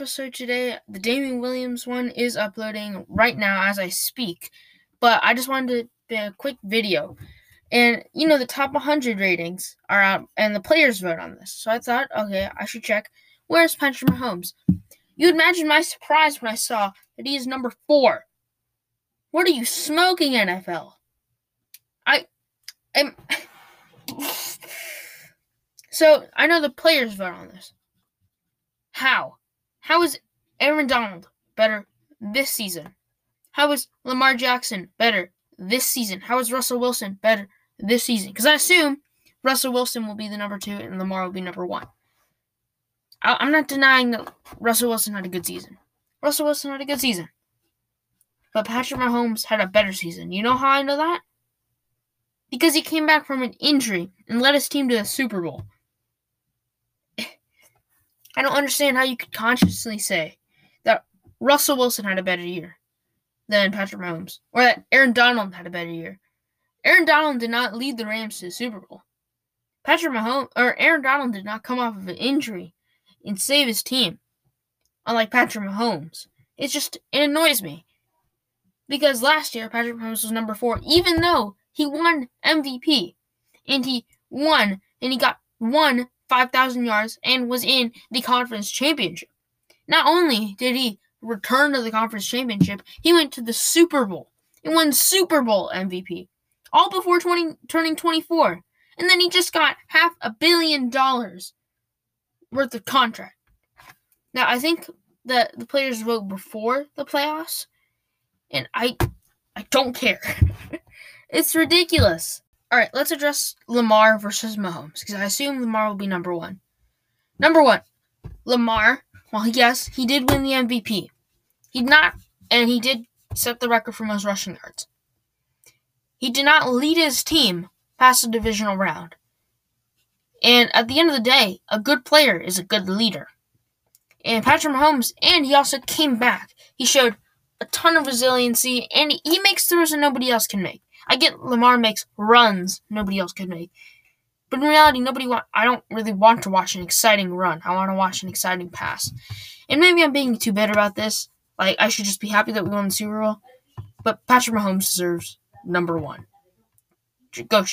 episode today. The Damien Williams one is uploading right now as I speak, but I just wanted to be a quick video. And you know, the top 100 ratings are out, and the players vote on this. So I thought, okay, I should check. Where's Patrick Mahomes? You'd imagine my surprise when I saw that he is number four. What are you smoking, NFL? I am. so I know the players vote on this. How? How is Aaron Donald better this season? How is Lamar Jackson better this season? How is Russell Wilson better this season? Because I assume Russell Wilson will be the number two and Lamar will be number one. I- am not denying that Russell Wilson had a good season. Russell Wilson had a good season. But Patrick Mahomes had a better season. You know how I know that? Because he came back from an injury and led his team to the Super Bowl. I don't understand how you could consciously say that Russell Wilson had a better year than Patrick Mahomes, or that Aaron Donald had a better year. Aaron Donald did not lead the Rams to the Super Bowl. Patrick Mahomes or Aaron Donald did not come off of an injury and save his team, unlike Patrick Mahomes. It's just it annoys me because last year Patrick Mahomes was number four, even though he won MVP and he won and he got one 5,000 yards and was in the conference championship. Not only did he return to the conference championship, he went to the Super Bowl and won Super Bowl MVP, all before 20, turning 24. And then he just got half a billion dollars worth of contract. Now, I think that the players vote before the playoffs, and I, I don't care. it's ridiculous. All right, let's address Lamar versus Mahomes because I assume Lamar will be number one. Number one, Lamar. Well, yes, he did win the MVP. He did not, and he did set the record for most rushing yards. He did not lead his team past the divisional round. And at the end of the day, a good player is a good leader. And Patrick Mahomes, and he also came back. He showed a ton of resiliency, and he makes throws that nobody else can make. I get Lamar makes runs nobody else could make. But in reality, nobody want. I don't really want to watch an exciting run. I want to watch an exciting pass. And maybe I'm being too bitter about this. Like I should just be happy that we won the Super Bowl. But Patrick Mahomes deserves number one. Go.